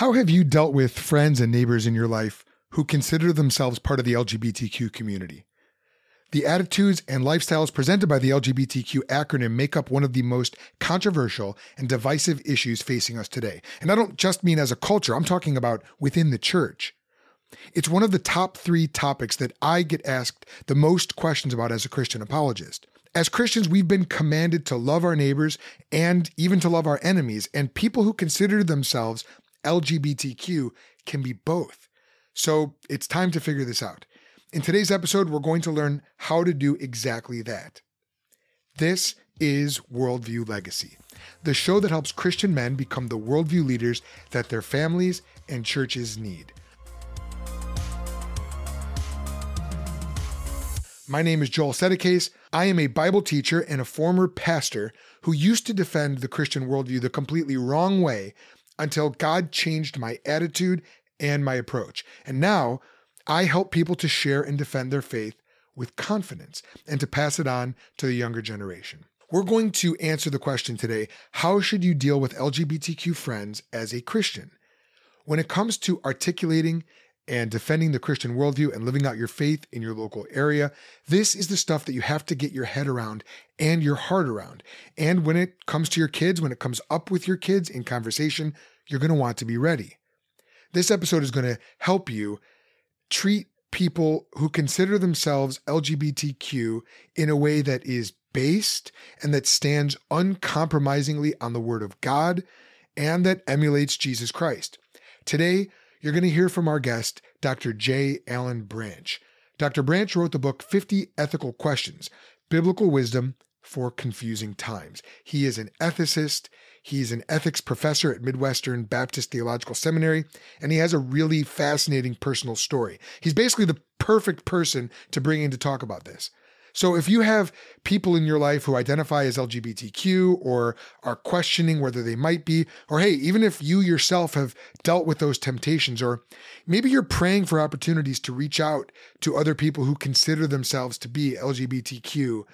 How have you dealt with friends and neighbors in your life who consider themselves part of the LGBTQ community? The attitudes and lifestyles presented by the LGBTQ acronym make up one of the most controversial and divisive issues facing us today. And I don't just mean as a culture, I'm talking about within the church. It's one of the top three topics that I get asked the most questions about as a Christian apologist. As Christians, we've been commanded to love our neighbors and even to love our enemies, and people who consider themselves LGBTQ can be both. So it's time to figure this out. In today's episode, we're going to learn how to do exactly that. This is Worldview Legacy, the show that helps Christian men become the worldview leaders that their families and churches need. My name is Joel Settecase. I am a Bible teacher and a former pastor who used to defend the Christian worldview the completely wrong way until God changed my attitude and my approach. And now I help people to share and defend their faith with confidence and to pass it on to the younger generation. We're going to answer the question today how should you deal with LGBTQ friends as a Christian? When it comes to articulating and defending the Christian worldview and living out your faith in your local area, this is the stuff that you have to get your head around and your heart around. And when it comes to your kids, when it comes up with your kids in conversation, you're going to want to be ready. This episode is going to help you treat people who consider themselves LGBTQ in a way that is based and that stands uncompromisingly on the Word of God and that emulates Jesus Christ. Today, you're going to hear from our guest, Dr. J. Alan Branch. Dr. Branch wrote the book 50 Ethical Questions Biblical Wisdom for Confusing Times. He is an ethicist, he's an ethics professor at Midwestern Baptist Theological Seminary, and he has a really fascinating personal story. He's basically the perfect person to bring in to talk about this. So if you have people in your life who identify as LGBTQ or are questioning whether they might be, or hey, even if you yourself have dealt with those temptations, or maybe you're praying for opportunities to reach out to other people who consider themselves to be LGBTQ,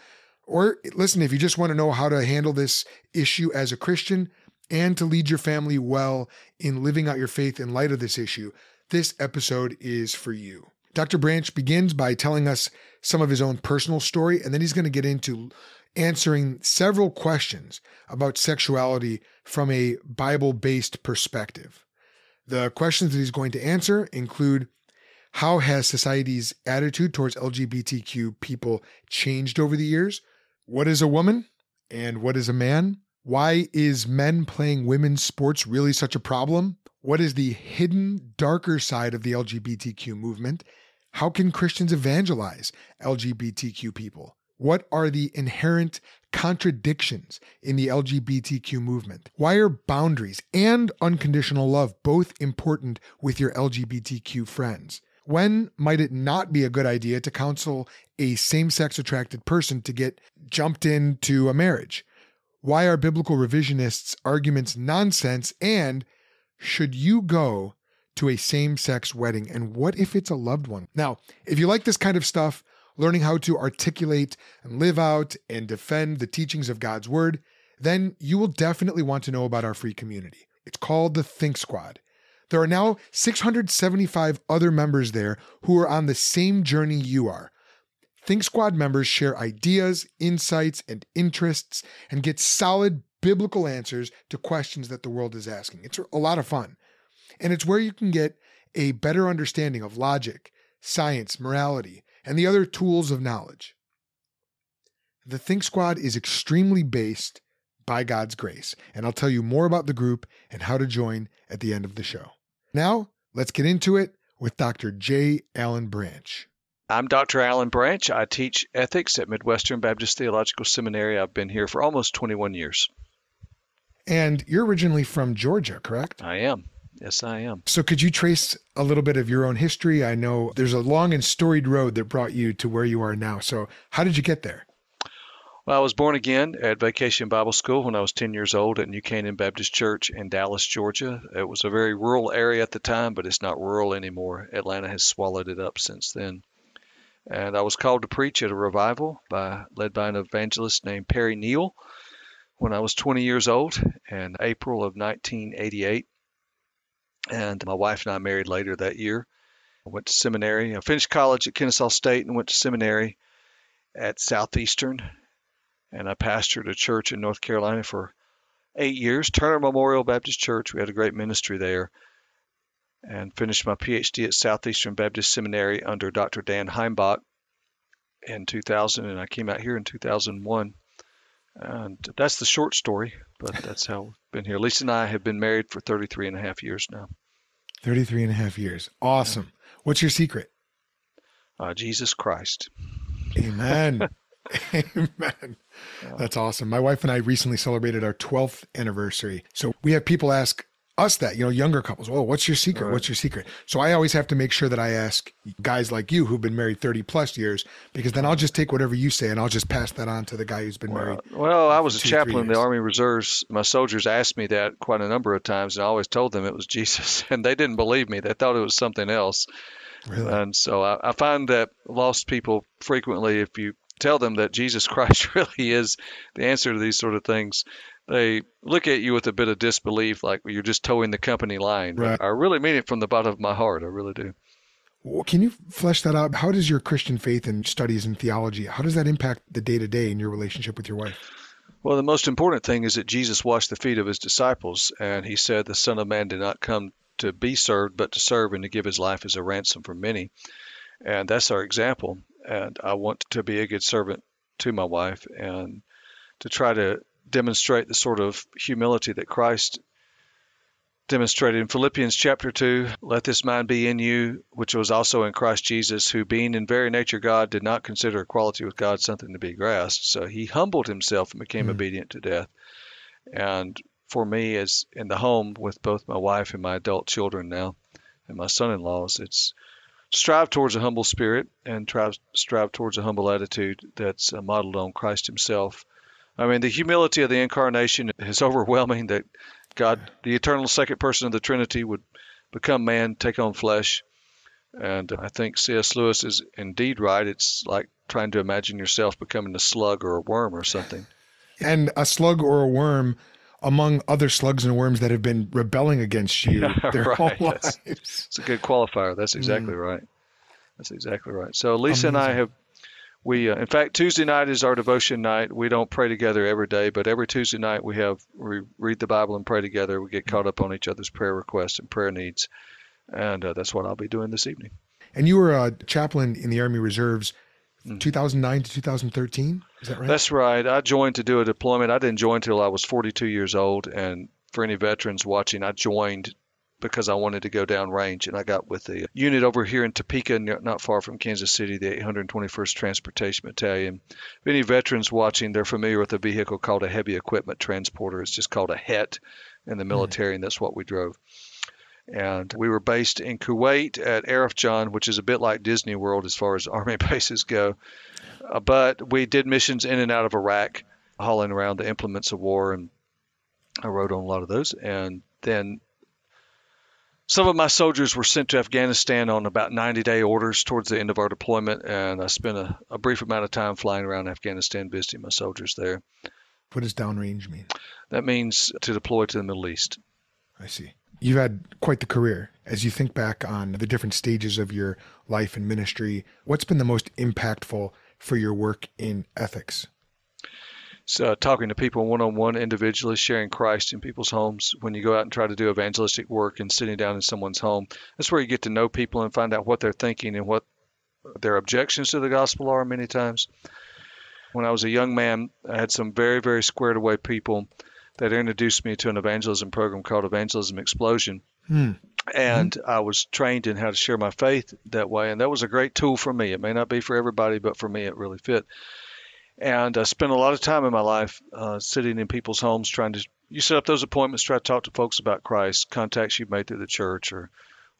or listen, if you just want to know how to handle this issue as a Christian and to lead your family well in living out your faith in light of this issue, this episode is for you. Dr. Branch begins by telling us some of his own personal story, and then he's going to get into answering several questions about sexuality from a Bible based perspective. The questions that he's going to answer include How has society's attitude towards LGBTQ people changed over the years? What is a woman? And what is a man? Why is men playing women's sports really such a problem? What is the hidden, darker side of the LGBTQ movement? How can Christians evangelize LGBTQ people? What are the inherent contradictions in the LGBTQ movement? Why are boundaries and unconditional love both important with your LGBTQ friends? When might it not be a good idea to counsel a same sex attracted person to get jumped into a marriage? Why are biblical revisionists' arguments nonsense? And should you go to a same sex wedding? And what if it's a loved one? Now, if you like this kind of stuff, learning how to articulate and live out and defend the teachings of God's word, then you will definitely want to know about our free community. It's called the Think Squad. There are now 675 other members there who are on the same journey you are. Think Squad members share ideas, insights, and interests and get solid biblical answers to questions that the world is asking. It's a lot of fun. And it's where you can get a better understanding of logic, science, morality, and the other tools of knowledge. The Think Squad is extremely based by God's grace, and I'll tell you more about the group and how to join at the end of the show. Now, let's get into it with Dr. J. Alan Branch. I'm Dr. Alan Branch. I teach ethics at Midwestern Baptist Theological Seminary. I've been here for almost 21 years. And you're originally from Georgia, correct? I am. Yes, I am. So, could you trace a little bit of your own history? I know there's a long and storied road that brought you to where you are now. So, how did you get there? Well, I was born again at Vacation Bible School when I was 10 years old at New Canaan Baptist Church in Dallas, Georgia. It was a very rural area at the time, but it's not rural anymore. Atlanta has swallowed it up since then. And I was called to preach at a revival by, led by an evangelist named Perry Neal when I was 20 years old in April of 1988. And my wife and I married later that year. I went to seminary. I finished college at Kennesaw State and went to seminary at Southeastern. And I pastored a church in North Carolina for eight years, Turner Memorial Baptist Church. We had a great ministry there. And finished my PhD at Southeastern Baptist Seminary under Dr. Dan Heimbach in 2000. And I came out here in 2001. And that's the short story, but that's how we've been here. Lisa and I have been married for 33 and a half years now. 33 and a half years. Awesome. What's your secret? Uh, Jesus Christ. Amen. Amen. That's awesome. My wife and I recently celebrated our 12th anniversary. So we have people ask us that, you know, younger couples, oh, what's your secret? Right. What's your secret? So I always have to make sure that I ask guys like you who've been married 30 plus years, because then I'll just take whatever you say and I'll just pass that on to the guy who's been well, married. Well, I was a chaplain in the Army Reserves. My soldiers asked me that quite a number of times, and I always told them it was Jesus, and they didn't believe me. They thought it was something else. Really? And so I, I find that lost people frequently, if you tell them that Jesus Christ really is the answer to these sort of things, they look at you with a bit of disbelief, like you're just toeing the company line. Right. I really mean it from the bottom of my heart. I really do. Well, can you flesh that out? How does your Christian faith and studies in theology, how does that impact the day to day in your relationship with your wife? Well, the most important thing is that Jesus washed the feet of his disciples, and he said, The Son of Man did not come to be served, but to serve and to give his life as a ransom for many. And that's our example. And I want to be a good servant to my wife and to try to demonstrate the sort of humility that Christ demonstrated in Philippians chapter 2 let this mind be in you which was also in Christ Jesus who being in very nature God did not consider equality with God something to be grasped. So he humbled himself and became mm. obedient to death. And for me as in the home with both my wife and my adult children now and my son-in-laws it's strive towards a humble spirit and try strive towards a humble attitude that's modeled on Christ himself I mean, the humility of the incarnation is overwhelming that God, the eternal second person of the Trinity, would become man, take on flesh. And I think C.S. Lewis is indeed right. It's like trying to imagine yourself becoming a slug or a worm or something. And a slug or a worm among other slugs and worms that have been rebelling against you their right. whole lives. It's a good qualifier. That's exactly mm. right. That's exactly right. So Lisa Amazing. and I have we uh, in fact tuesday night is our devotion night. We don't pray together every day but every tuesday night we have we read the bible and pray together. We get caught up on each other's prayer requests and prayer needs. And uh, that's what i'll be doing this evening. And you were a chaplain in the army reserves mm. 2009 to 2013 is that right? That's right. I joined to do a deployment. I didn't join until i was 42 years old. And for any veterans watching i joined because I wanted to go down range. And I got with the unit over here in Topeka, not far from Kansas City, the 821st Transportation Battalion. If any veterans watching, they're familiar with a vehicle called a heavy equipment transporter. It's just called a HET in the hmm. military, mm. and that's what we drove. And we were based in Kuwait at Arifjan, which is a bit like Disney World as far as Army bases go. Uh, but we did missions in and out of Iraq, hauling around the implements of war, and I rode on a lot of those. And then some of my soldiers were sent to Afghanistan on about 90 day orders towards the end of our deployment, and I spent a, a, brief amount of time flying around Afghanistan visiting my soldiers there. What does downrange mean? That means to deploy to the Middle East. I see. You've had quite the career. As you think back on the different stages of your life and ministry, what's been the most impactful for your work in ethics? Uh, talking to people one on one individually, sharing Christ in people's homes. When you go out and try to do evangelistic work and sitting down in someone's home, that's where you get to know people and find out what they're thinking and what their objections to the gospel are many times. When I was a young man, I had some very, very squared away people that introduced me to an evangelism program called Evangelism Explosion. Hmm. And mm-hmm. I was trained in how to share my faith that way. And that was a great tool for me. It may not be for everybody, but for me, it really fit and I spent a lot of time in my life uh, sitting in people's homes trying to. You set up those appointments, try to talk to folks about Christ, contacts you've made through the church or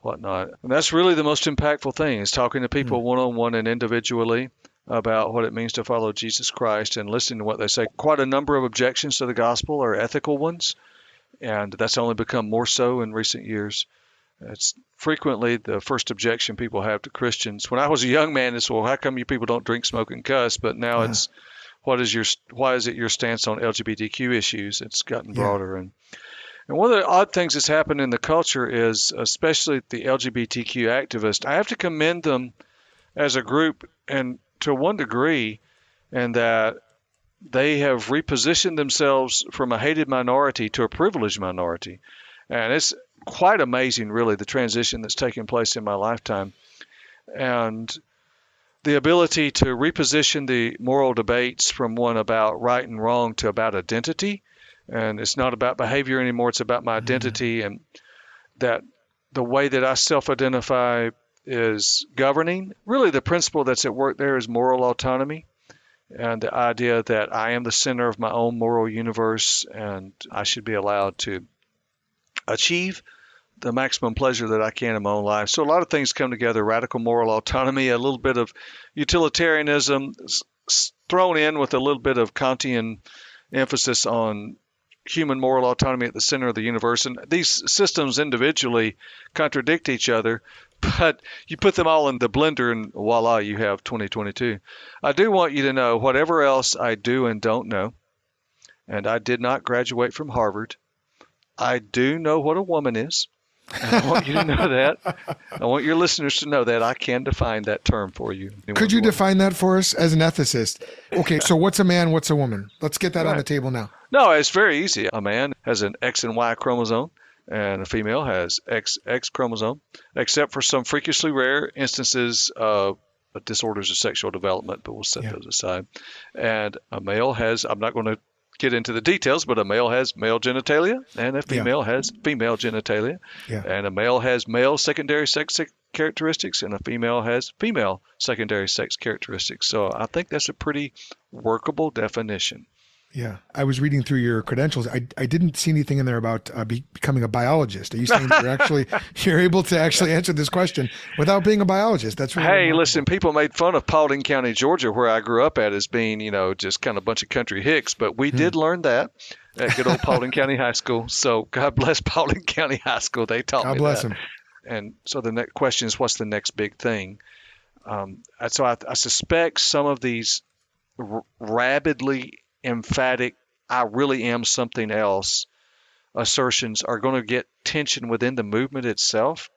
whatnot. And that's really the most impactful thing is talking to people one on one and individually about what it means to follow Jesus Christ and listening to what they say. Quite a number of objections to the gospel are ethical ones, and that's only become more so in recent years. It's frequently the first objection people have to Christians. When I was a young man, it's well, how come you people don't drink, smoke, and cuss? But now yeah. it's what is your why is it your stance on LGBTQ issues? It's gotten broader, yeah. and And one of the odd things that's happened in the culture is, especially the LGBTQ activists, I have to commend them as a group and to one degree, and that they have repositioned themselves from a hated minority to a privileged minority. And it's quite amazing, really, the transition that's taken place in my lifetime. And the ability to reposition the moral debates from one about right and wrong to about identity. And it's not about behavior anymore, it's about my mm-hmm. identity. And that the way that I self identify is governing. Really, the principle that's at work there is moral autonomy and the idea that I am the center of my own moral universe and I should be allowed to achieve the maximum pleasure that I can in my own life. So a lot of things come together radical moral autonomy, a little bit of utilitarianism thrown in with a little bit of Kantian emphasis on human moral autonomy at the center of the universe. And these systems individually contradict each other, but you put them all in the blender and voila, you have 2022. I do want you to know whatever else I do and don't know, and I did not graduate from Harvard, I do know what a woman is. I want you to know that. I want your listeners to know that I can define that term for you. Could you define that for us as an ethicist? Okay, so what's a man? What's a woman? Let's get that right. on the table now. No, it's very easy. A man has an X and Y chromosome, and a female has XX chromosome, except for some freakishly rare instances of uh, disorders of sexual development, but we'll set yeah. those aside. And a male has, I'm not going to get into the details, but a male has male genitalia and a female yeah. has female genitalia. Yeah. And a male has male secondary sex characteristics and a female has female secondary sex characteristics. So I think that's a pretty workable definition. Yeah, I was reading through your credentials. I, I didn't see anything in there about uh, be, becoming a biologist. Are you saying you're actually you're able to actually answer this question without being a biologist? That's really hey, listen. People made fun of Paulding County, Georgia, where I grew up at, as being you know just kind of a bunch of country hicks, but we hmm. did learn that at good old Paulding County High School. So God bless Paulding County High School. They taught God me bless that. them. And so the next question is, what's the next big thing? Um, so I, I suspect some of these r- rabidly emphatic I really am something else assertions are going to get tension within the movement itself.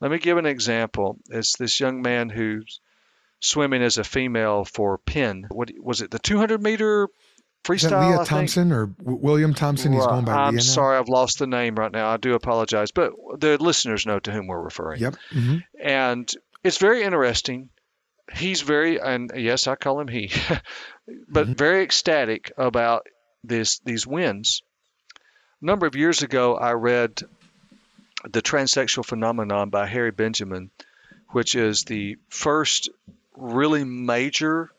Let me give an example. It's this young man who's swimming as a female for Penn. What was it? The 200 meter freestyle. Leah Thompson or William Thompson? He's going by. I'm Leah sorry, I've lost the name right now. I do apologize, but the listeners know to whom we're referring. Yep. Mm-hmm. And it's very interesting. He's very, and yes, I call him he, but mm-hmm. very ecstatic about this these wins. A number of years ago, I read The Transsexual Phenomenon by Harry Benjamin, which is the first really major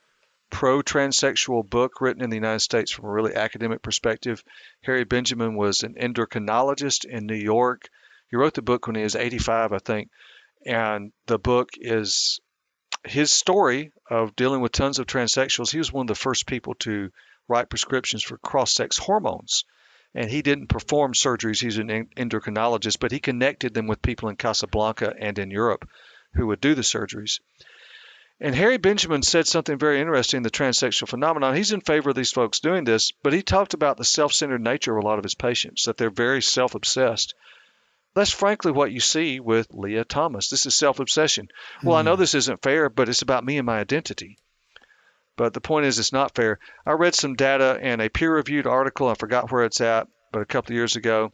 pro transsexual book written in the United States from a really academic perspective. Harry Benjamin was an endocrinologist in New York. He wrote the book when he was 85, I think. And the book is his story of dealing with tons of transsexuals. He was one of the first people to write prescriptions for cross sex hormones. And he didn't perform surgeries, he's an endocrinologist, but he connected them with people in Casablanca and in Europe who would do the surgeries. And Harry Benjamin said something very interesting the transsexual phenomenon. He's in favor of these folks doing this, but he talked about the self centered nature of a lot of his patients, that they're very self obsessed. That's frankly what you see with Lia Thomas. This is self obsession. Well, mm. I know hmm. this isn't fair, but it's about me and my identity. But the point is, it's not fair. I read some data in a peer reviewed article, I forgot where it's at, but a couple of years ago,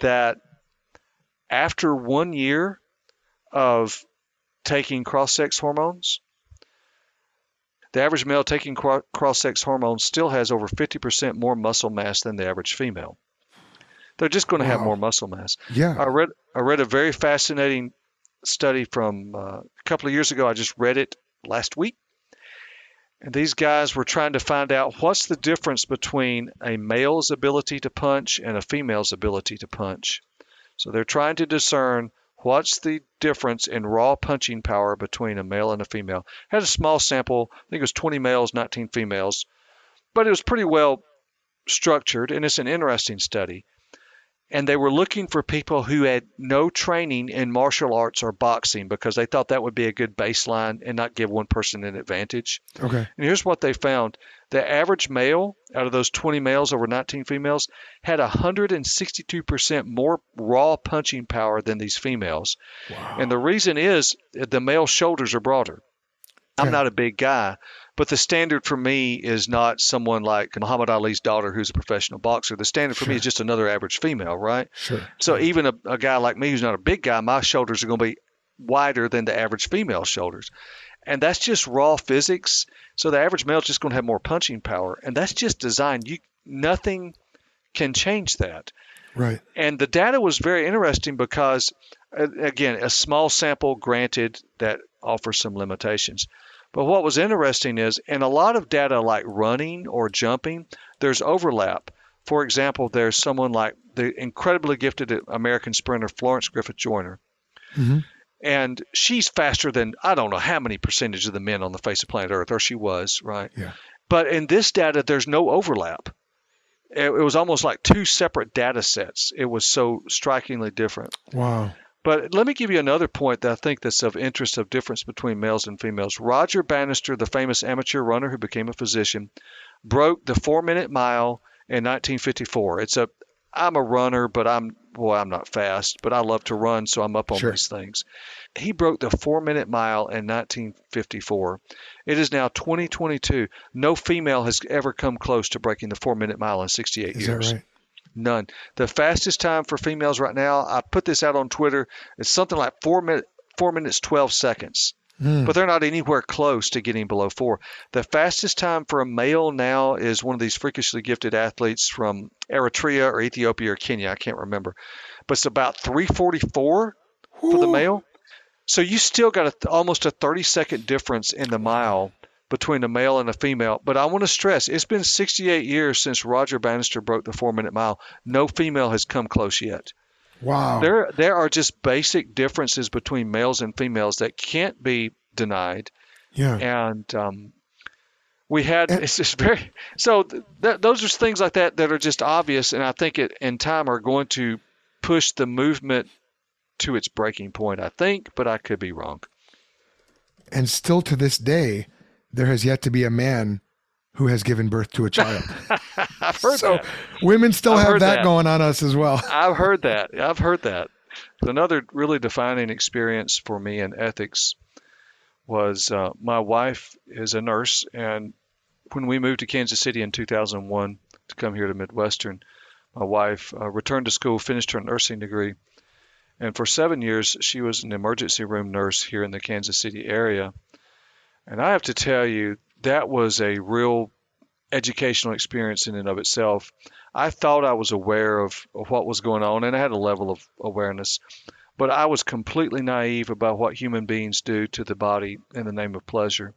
that after one year of taking cross sex hormones, the average male taking cross sex hormones still has over 50% more muscle mass than the average female. They're just going to wow. have more muscle mass. Yeah. I read I read a very fascinating study from uh, a couple of years ago. I just read it last week and these guys were trying to find out what's the difference between a male's ability to punch and a female's ability to punch. So they're trying to discern what's the difference in raw punching power between a male and a female. Had a small sample, I think it was 20 males, 19 females, but it was pretty well structured and it's an interesting study and they were looking for people who had no training in martial arts or boxing because they thought that would be a good baseline and not give one person an advantage. Okay. And here's what they found The average male out of those 20 males over 19 females had 162% more raw punching power than these females. Wow. And the reason is the male shoulders are broader. I'm Yeah. not a big guy, but the standard for me is not someone like Muhammad Ali's daughter who's a professional boxer. The standard for me is just another average female, right? Sure. So even a, a guy like me who's not a big guy, my shoulders are going to be wider than the average female shoulders. And that's just raw physics. So the average male is just going to have more punching power. And that's just design. You nothing can change that. Right. And the data was very interesting because, again, a small sample, granted, that offers some limitations. But what was interesting is in a lot of data like running or jumping, there's overlap. For example, there's someone like the incredibly gifted American sprinter Florence Griffith Joyner. Mhm. And she's faster than I don't know how many percentage of the men on the face of planet Earth, or she was, right? Yeah. But in this data, there's no overlap. It, it was almost like two separate data sets. It was so strikingly different. Wow. But let me give you another point that I think that's of interest of difference between males and females. Roger Bannister, the famous amateur runner who became a physician, broke the four-minute mile in 1954. It's a I'm a runner, but I'm well, I'm not fast, but I love to run, so I'm up on Sure. these things. He broke the four-minute mile in 1954. It is now 2022. No female has ever come close to breaking the four-minute mile in 68 Is years. that right? None. The fastest time for females right now, I put this out on Twitter, it's something like four minute four minutes twelve seconds. Mm. But they're not anywhere close to getting below four. The fastest time for a male now is one of these freakishly gifted athletes from Eritrea or Ethiopia or Kenya. I can't remember. But it's about 344 for the male. So you still got a, almost a 30 second difference in the mile between a male and a female. But I want to stress it's been 68 years since Roger Bannister broke the four minute mile. No female has come close yet. Wow. There, there are just basic differences between males and females that can't be denied. yeah. And um, we had And- it's just very so. Th- th- those are things like that that are just obvious, and I think it in time are going to push the movement to its breaking point. I think, but I could be wrong. And still to this day, there has yet to be a man who has given birth to a child. I've heard so that. women still I've have that, that. going on us as well. I've heard that. I've heard that. Another really defining experience for me in ethics was uh, my wife is a nurse, and when we moved to Kansas City in 2001 to come here to Midwestern, my wife uh, returned to school, finished her nursing degree, and for seven years she was an emergency room nurse here in the Kansas City area. And I have to tell you, that was a real educational experience in and of itself. I thought I was aware of, what was going on, and I had a level of awareness, but I was completely naive about what human beings do to the body in the name of pleasure.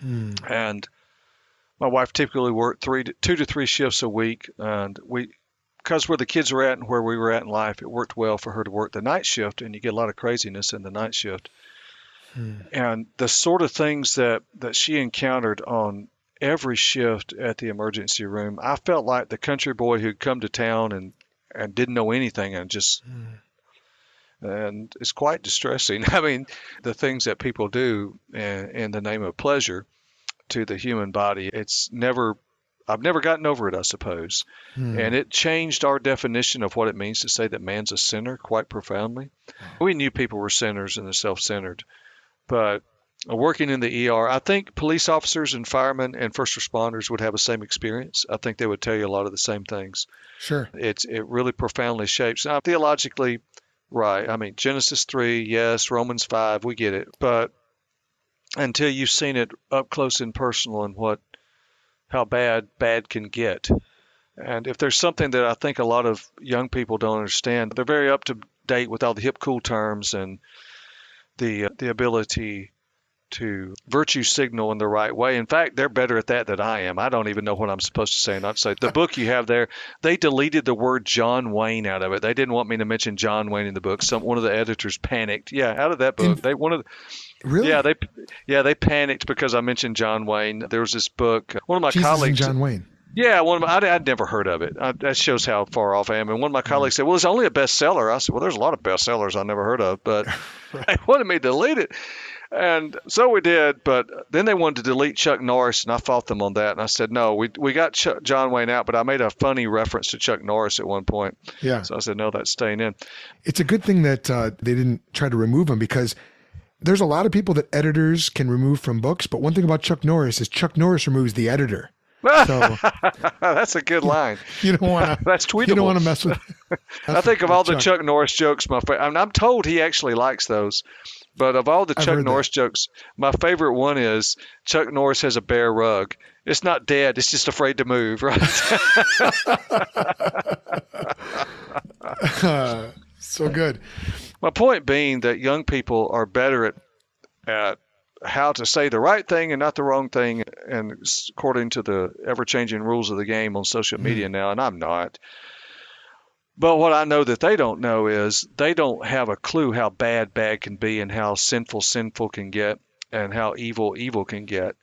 Hmm. And my wife typically worked three to, two to three shifts a week, and we, because where the kids were at and where we were at in life, it worked well for her to work the night shift, and you get a lot of craziness in the night shift. Hmm. And the sort of things that that she encountered on every shift at the emergency room, I felt like the country boy who'd come to town and and didn't know anything and just and it's quite distressing. I mean, the things that people do in, in the name of pleasure to the human body, it's never I've never gotten over it, I suppose. Hmm. And it changed our definition of what it means to say that man's a sinner quite profoundly. We knew people were sinners and they're self centered. But working in the ER, I think police officers and firemen and first responders would have the same experience. I think they would tell you a lot of the same things. Sure. It's it really profoundly shapes. Now, theologically, right. I mean, Genesis 3, yes, Romans 5, we get it. But until you've seen it up close and personal and what how bad bad can get. And if there's something that I think a lot of young people don't understand, they're very up to date with all the hip cool terms and the the ability to virtue signal in the right way. In fact, they're better at that than I am. I don't even know what I'm supposed to say and not say. The book you have there, they deleted the word John Wayne out of it. They didn't want me to mention John Wayne in the book. Some one of the editors panicked. Yeah, out of that book, they one of the, Really? yeah they yeah they panicked because I mentioned John Wayne. There was this book. One of my Jesus colleagues. John Wayne. Yeah, one of my, I'd, I'd never heard of it. I, that shows how far off I am. And one of my colleagues said, "Well, it's only a bestseller." I said, "Well, there's a lot of bestsellers I never heard of, but they wanted me to delete it. And so we did, but then they wanted to delete Chuck Norris, and I fought them on that. And I said, no, we, we got Chuck, John Wayne out, but I made a funny reference to Chuck Norris at one point. Yeah. So I said, no, that's staying in. It's a good thing that uh, they didn't try to remove him because there's a lot of people that editors can remove from books. But one thing about Chuck Norris is Chuck Norris removes the editor. So that's a good line. you don't want to. That's tweetable. You don't want to mess with. I think of all the Chuck. Chuck Norris jokes, my fa- I mean, I'm told he actually likes those. But of all the I've Chuck Norris jokes, my favorite one is Chuck Norris has a bear rug. It's not dead; it's just afraid to move. Right? so good. my point being that young people are better at at how to say the right thing and not the wrong thing, and according to the ever-changing rules of the game on social media now, and I'm not. But what I know that they don't know is they don't have a clue how bad bad can be and how sinful sinful can get and how evil evil can get.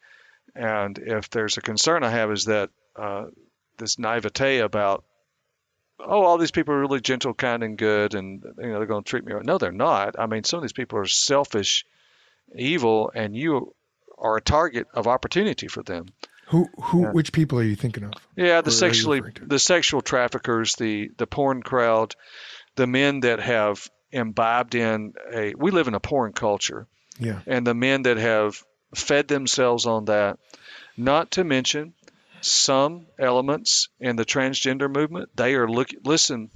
And if there's a concern I have is that uh, this naivete about oh all these people are really gentle, kind, and good, and you know they're going to treat me right. No, they're not. I mean, some of these people are selfish, evil, and you are a target of opportunity for them. Who who? Yeah. Which people are you thinking of? Yeah, the sexually the sexual traffickers, the the porn crowd, the men that have imbibed in a we live in a porn culture, Yeah. and the men that have fed themselves on that. Not to mention some elements in the transgender movement. They are look listen.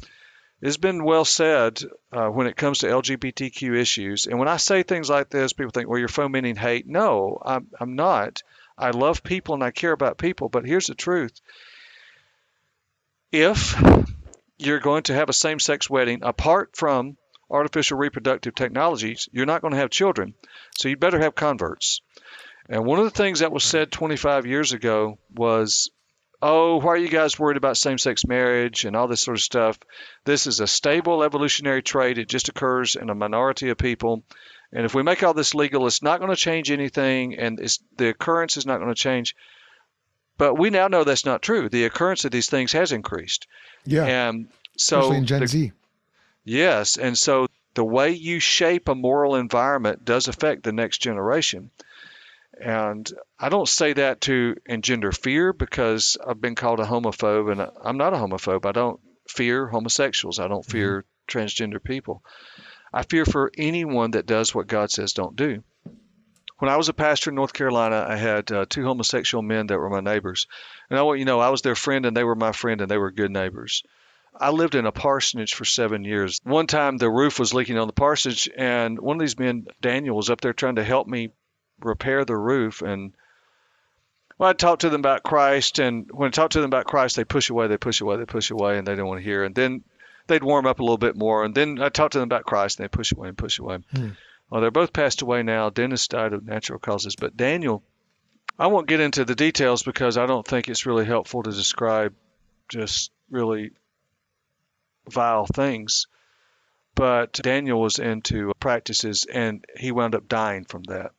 It's been well said uh, when it comes to LGBTQ issues, and when I say things like this, people think, "Well, you're fomenting hate." No, I'm, I'm not. I love people and I care about people, but here's the truth: if you're going to have a same-sex wedding, apart from artificial reproductive technologies, you're not going to have children. So you better have converts. And one of the things that was said 25 years ago was, oh, why are you guys worried about same sex marriage and all this sort of stuff? This is a stable evolutionary trait. It just occurs in a minority of people. And if we make all this legal, it's not going to change anything, and it's, the occurrence is not going to change. But we now know that's not true. The occurrence of these things has increased. Yeah. And so Especially in Gen the- Z. Yes, and so the way you shape a moral environment does affect the next generation. And I don't say that to engender fear because I've been called a homophobe, and I'm not a homophobe. I don't fear homosexuals. I don't fear transgender people. I fear for anyone that does what God says don't do. When I was a pastor in North Carolina, I had uh, two homosexual men that were my neighbors. And I want you to know, I was their friend, and they were my friend, and they were good neighbors. I lived in a parsonage for seven years. One time the roof was leaking on the parsonage, and one of these men, Daniel, was up there trying to help me repair the roof. And well, I talked to them about Christ, and when I talked to them about Christ, they push away, they push away, they push away, and they didn't want to hear. And then they'd warm up a little bit more, and then I talked to them about Christ, and they push away and push away. Hmm. Well, they're both passed away now. Dennis died of natural causes, but Daniel, I won't get into the details because I don't think it's really helpful to describe just really vile things. But Daniel was into practices and he wound up dying from that.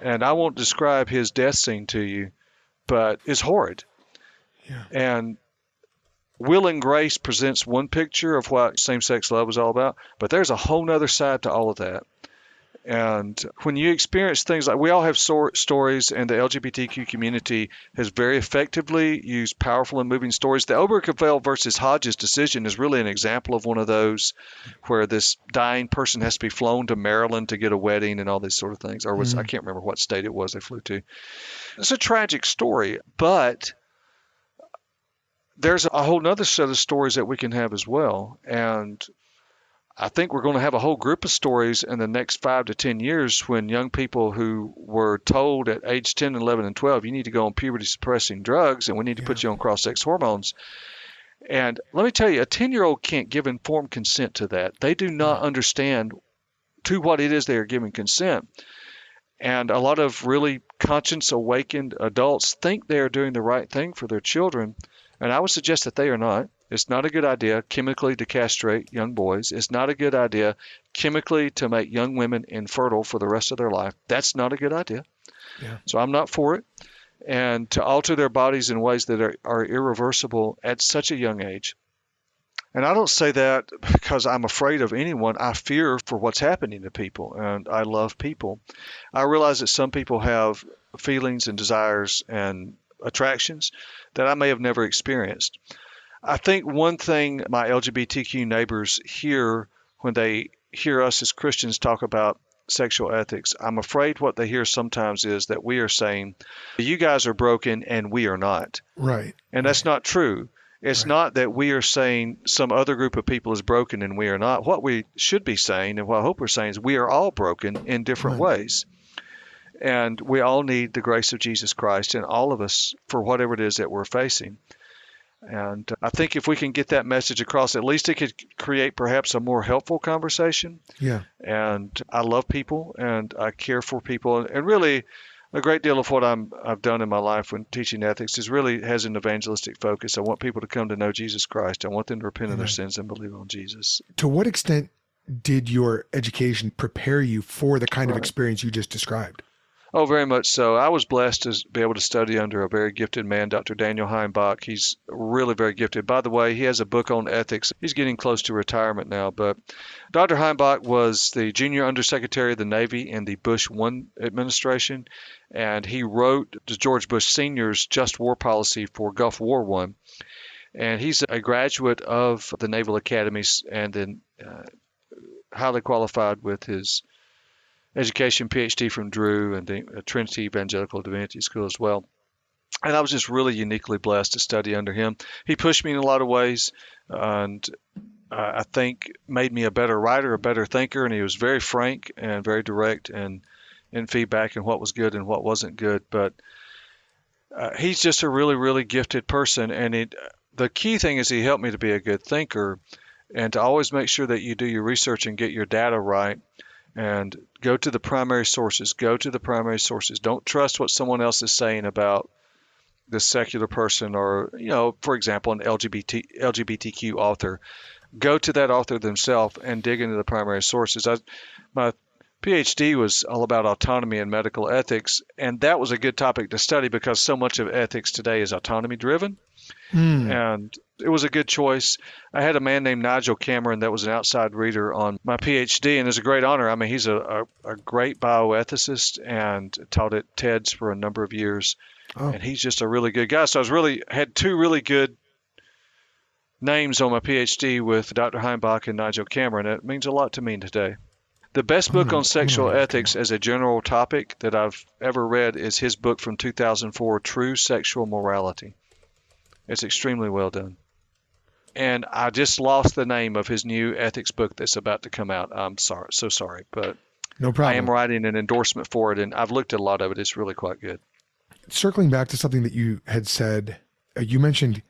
And I won't describe his death scene to you, but it's horrid. Yeah. And Will and Grace presents one picture of what same sex love is all about, but there's a whole other side to all of that. And when you experience things like we all have sor- stories, and the LGBTQ community has very effectively used powerful and moving stories. The Obergefell versus Hodges decision is really an example of one of those, where this dying person has to be flown to Maryland to get a wedding and all these sort of things. Or was I mm-hmm. can't remember what state it was they flew to. It's a tragic story, but there's a whole other set of stories that we can have as well. And I think we're going to have a whole group of stories in the next five to 10 years when young people who were told at age 10, 11, and 12, you need to go on puberty suppressing drugs and we need to put you on cross sex hormones. And let me tell you, a 10 year old can't give informed consent to that. They do not understand to what it is they are giving consent. And a lot of really conscience awakened adults think they are doing the right thing for their children. And I would suggest that they are not. It's not a good idea chemically to castrate young boys. It's not a good idea chemically to make young women infertile for the rest of their life. That's not a good idea. Yeah. So I'm not for it. And to alter their bodies in ways that are, are irreversible at such a young age. And I don't say that because I'm afraid of anyone. I fear for what's happening to people, and I love people. I realize that some people have feelings and desires and attractions that I may have never experienced. I think one thing my LGBTQ neighbors hear when they hear us as Christians talk about sexual ethics, I'm afraid what they hear sometimes is that we are saying, you guys are broken and we are not. Right. And that's not true. It's Right. not that we are saying some other group of people is broken and we are not. What we should be saying, and what I hope we're saying, is we are all broken in different Right. ways. And we all need the grace of Jesus Christ in all of us for whatever it is that we're facing. And I think if we can get that message across, at least it could create perhaps a more helpful conversation. Yeah. And I love people and I care for people. And really, a great deal of what I'm, I've done in my life when teaching ethics is really has an evangelistic focus. I want people to come to know Jesus Christ. I want them to repent of their sins and believe on Jesus. To what extent did your education prepare you for the kind of experience you just described? Oh, very much so. I was blessed to be able to study under a very gifted man, Dr. Daniel Heimbach. He's really very gifted. By the way, he has a book on ethics. He's getting close to retirement now, but Dr. Heimbach was the junior undersecretary of the Navy in the Bush 1 administration, and he wrote George Bush Sr.'s just war policy for Gulf War 1. And he's a graduate of the Naval Academies and then uh, highly qualified with his education PhD from Drew and the uh, Trinity Evangelical Divinity School as well. And I was just really uniquely blessed to study under him. He pushed me in a lot of ways, and uh, I think made me a better writer, a better thinker. And he was very frank and very direct and in feedback and what was good and what wasn't good. But uh, he's just a really, really gifted person. And it, the key thing is he helped me to be a good thinker and to always make sure that you do your research and get your data right and go to the primary sources. Go to the primary sources. Don't trust what someone else is saying about this secular person or, you know, for example, an LGBT, LGBTQ author. Go to that author themselves and dig into the primary sources. I, my PhD was all about autonomy and medical ethics, and that was a good topic to study because so much of ethics today is autonomy driven Hmm. and it was a good choice. I had a man named Nigel Cameron that was an outside reader on my PhD, and it's a great honor. I mean, he's a, a, a great bioethicist and taught at TEDS for a number of years, Oh. and he's just a really good guy. So I was really had two really good names on my PhD with Dr. Heimbach and Nigel Cameron. It means a lot to me today. The best book gonna- on sexual write ethics as a general topic that I've ever read is his book from 2004, True Sexual Morality. It's extremely well done. And I just lost the name of his new ethics book that's about to come out. I'm sorry, so sorry, but No problem. I am writing an endorsement for it, and I've looked at a lot of it. It's really quite good. Circling back to something that you had said, uh, you mentioned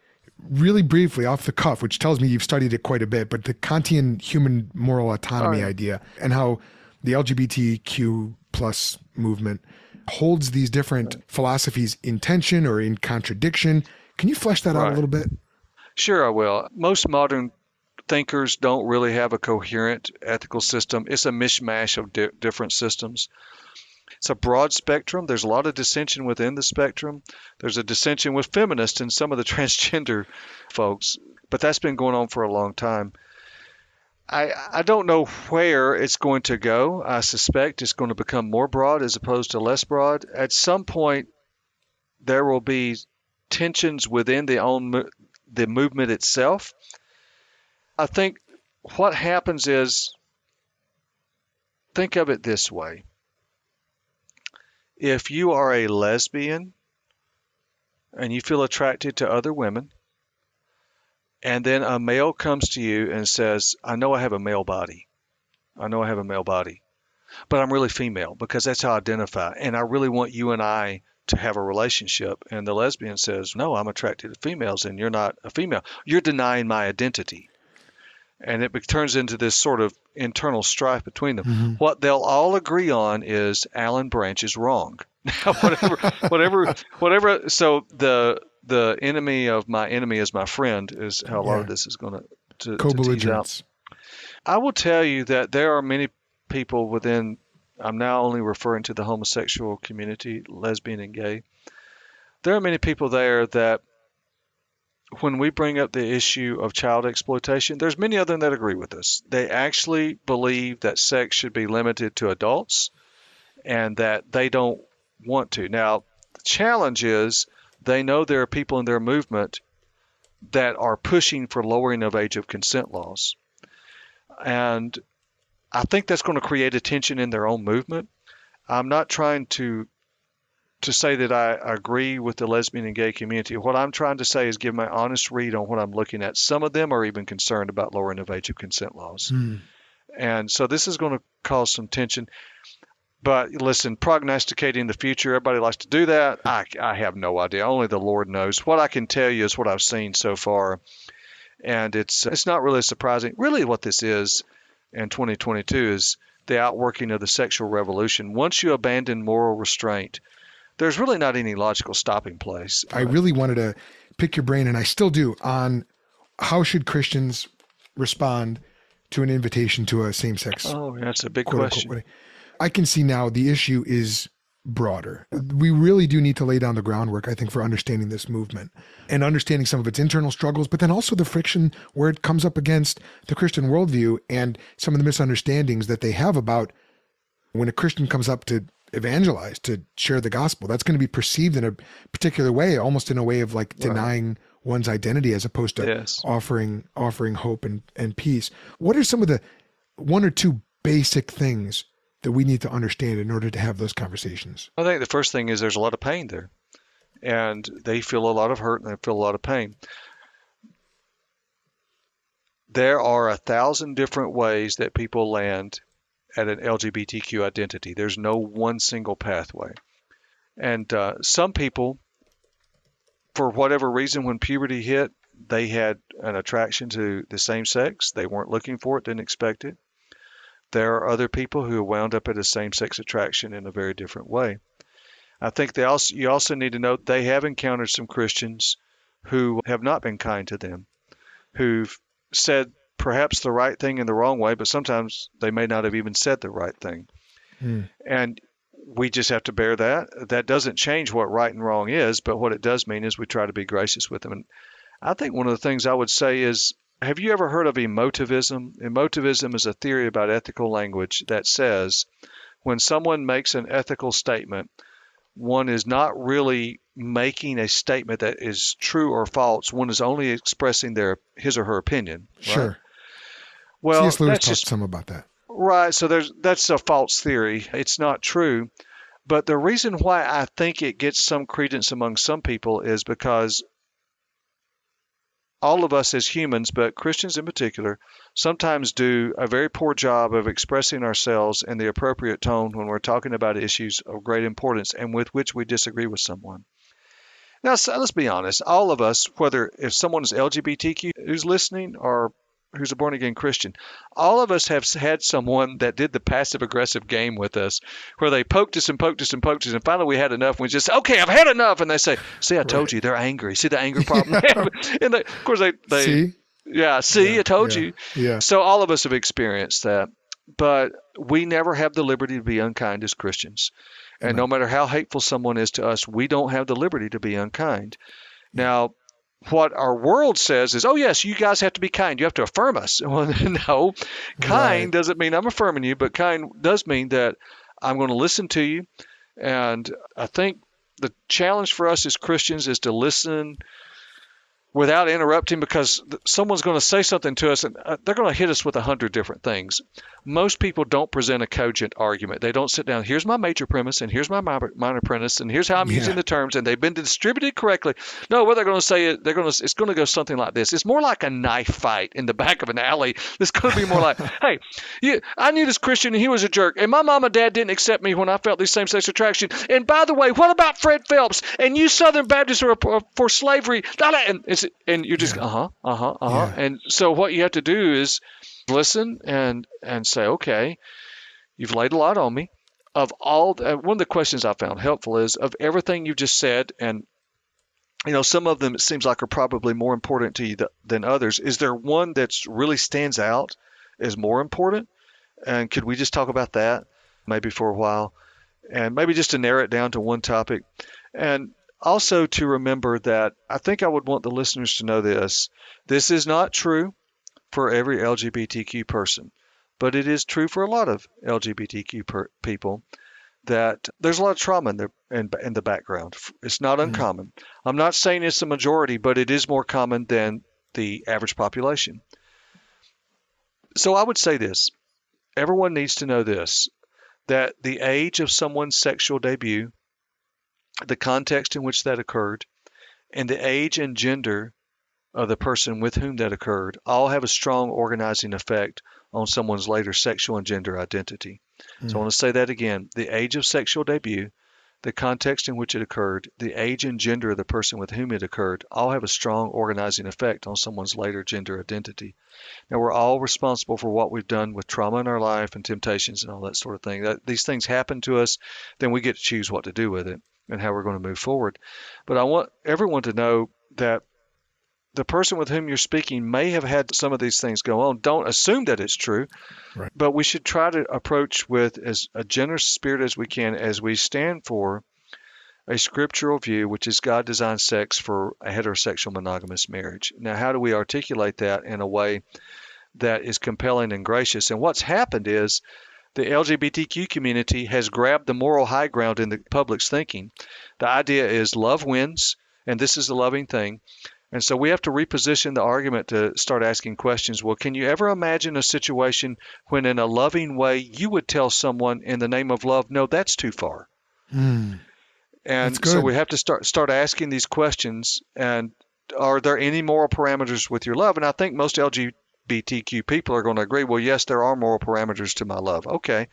really briefly off the cuff, which tells me you've studied it quite a bit, but the Kantian human moral autonomy Right. idea and how the LGBTQ plus movement holds these different philosophies in tension or in contradiction. Can you flesh that out a little bit? Sure, I will. Most modern thinkers don't really have a coherent ethical system. It's a mishmash of di- different systems. It's a broad spectrum. There's a lot of dissension within the spectrum. There's a dissension with feminists and some of the transgender folks, but that's been going on for a long time. I, I don't know where it's going to go. I suspect it's going to become more broad as opposed to less broad. At some point, there will be tensions within the own the movement itself. I think what happens is think of it this way. If you are a lesbian and you feel attracted to other women, and then a male comes to you and says, I know I have a male body. I know I have a male body, but I'm really female because that's how I identify. And I really want you and I to have a relationship. And the lesbian says, No, I'm attracted to females and you're not a female. You're denying my identity. And it turns into this sort of internal strife between them. Mhm. What they'll all agree on is Alan Branch is wrong. Now, whatever, whatever, whatever. So the the enemy of my enemy is my friend is how a lot of this is going to to tease out. I will tell you that there are many people within, I'm now only referring to the homosexual community, lesbian and gay. There are many people there that when we bring up the issue of child exploitation, there's many of them that agree with us. They actually believe that sex should be limited to adults and that they don't want to. Now, the challenge is they know there are people in their movement that are pushing for lowering of age of consent laws. And I think that's going to create a tension in their own movement. I'm not trying to to say that I agree with the lesbian and gay community. What I'm trying to say is give my honest read on what I'm looking at. Some of them are even concerned about lowering of age of consent laws. Hmm. And so this is going to cause some tension. But listen, prognosticating the future, everybody likes to do that. I, I have no idea. Only the Lord knows. What I can tell you is what I've seen so far. And it's it's not really surprising. Really what this is in 2022 is the outworking of the sexual revolution. Once you abandon moral restraint, there's really not any logical stopping place. I really wanted to pick your brain, and I still do, on how should Christians respond to an invitation to a same-sex Oh, that's a big quote, unquote, question. I can see now the issue is broader. We really do need to lay down the groundwork, I think, for understanding this movement and understanding some of its internal struggles, but then also the friction where it comes up against the Christian worldview and some of the misunderstandings that they have about when a Christian comes up to evangelize, to share the gospel. That's going to be perceived in a particular way, almost in a way of like denying one's identity as opposed to Yes. offering offering hope and, and peace. What are some of the one or two basic things that we need to understand in order to have those conversations? I think the first thing is there's a lot of pain there. And they feel a lot of hurt and they feel a lot of pain. There are a thousand different ways that people land at an LGBTQ identity. There's no one single pathway. And uh, some people, for whatever reason, when puberty hit, they had an attraction to the same sex. They weren't looking for it, didn't expect it. There are other people who wound up at a same sex attraction in a very different way. I think they also you also need to note they have encountered some Christians who have not been kind to them, who've said perhaps the right thing in the wrong way, but sometimes they may not have even said the right thing. Hmm. And we just have to bear that. That doesn't change what right and wrong is, but what it does mean is we try to be gracious with them. And I think one of the things I would say is have you ever heard of emotivism? Emotivism is a theory about ethical language that says when someone makes an ethical statement, one is not really making a statement that is true or false. One is only expressing their his or her opinion. right? Sure. Well, C.S. Lewis talked just some about that. Right. So there's that's a false theory. It's not true. But the reason why I think it gets some credence among some people is because all of us as humans, but Christians in particular, sometimes do a very poor job of expressing ourselves in the appropriate tone when we're talking about issues of great importance and with which we disagree with someone. Now, so let's be honest. All of us, whether if someone is LGBTQ who's listening or who's a born again Christian, all of us have had someone that did the passive aggressive game with us, where they poked us and poked us and poked us, and finally we had enough. And we just okay, I've had enough, and they say, "See, I told Right. you, they're angry. See the anger problem." and they, of course, they, they See? yeah, see, Yeah, I told yeah, you. Yeah. So all of us have experienced that, but we never have the liberty to be unkind as Christians. And no matter how hateful someone is to us, we don't have the liberty to be unkind. Now, what our world says is, oh, yes, you guys have to be kind. You have to affirm us. Well, no, kind Right. doesn't mean I'm affirming you, but kind does mean that I'm going to listen to you. And I think the challenge for us as Christians is to listen without interrupting because someone's going to say something to us and uh, they're going to hit us with a hundred different things. Most people don't present a cogent argument. They don't sit down. Here's my major premise and here's my minor premise and here's how I'm Yeah. using the terms and they've been distributed correctly. No, what they're going to say is they're going to it's going to go something like this. It's more like a knife fight in the back of an alley. It's going to be more like, hey, you, I knew this Christian and he was a jerk and my mom and dad didn't accept me when I felt this same-sex attraction. And by the way, what about Fred Phelps and you Southern Baptists are for, for slavery? And it's and you're just uh huh, uh huh, uh huh. Yeah. And so what you have to do is listen and and say, okay, you've laid a lot on me. Of all, uh, one of the questions I found helpful is of everything you just said, and you know, some of them it seems like are probably more important to you th- than others. Is there one that's really stands out as more important? And could we just talk about that maybe for a while, and maybe just to narrow it down to one topic? And also to remember that I think I would want the listeners to know this. This is not true for every LGBTQ person, but it is true for a lot of LGBTQ per- people that there's a lot of trauma in the in, in the background. It's not Mm-hmm. uncommon. I'm not saying it's the majority, but it is more common than the average population. So I would say this: everyone needs to know this that the age of someone's sexual debut, the context in which that occurred, and the age and gender of the person with whom that occurred all have a strong organizing effect on someone's later sexual and gender identity. So I hmm. want to say that again. The age of sexual debut, the context in which it occurred, the age and gender of the person with whom it occurred all have a strong organizing effect on someone's later gender identity. Now, we're all responsible for what we've done with trauma in our life and temptations and all that sort of thing. That, these things happen to us, then we get to choose what to do with it and how we're going to move forward. But I want everyone to know that the person with whom you're speaking may have had some of these things go on. Don't assume that it's true, Right. but we should try to approach with as a generous spirit as we can as we stand for a scriptural view, which is God designed sex for a heterosexual monogamous marriage. Now, how do we articulate that in a way that is compelling and gracious? And what's happened is the LGBTQ community has grabbed the moral high ground in the public's thinking. The idea is love wins, and this is the loving thing. And so we have to reposition the argument to start asking questions. Well, can you ever imagine a situation when, in a loving way, you would tell someone in the name of love, no, that's too far? Mm. And so we have to start start asking these questions. And are there any moral parameters with your love? And I think most LGBTQ people are going to agree. Well, yes, there are moral parameters to my love. Okay,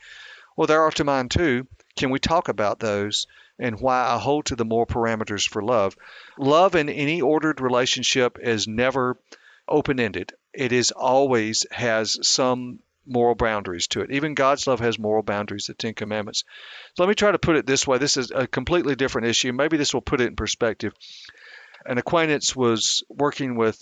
well, there are to mine too. Can we talk about those and why I hold to the moral parameters for love? Love in any ordered relationship is never open ended. It is always has some moral boundaries to it. Even God's love has moral boundaries, the Ten Commandments. So let me try to put it this way. This is a completely different issue. Maybe this will put it in perspective. An acquaintance was working with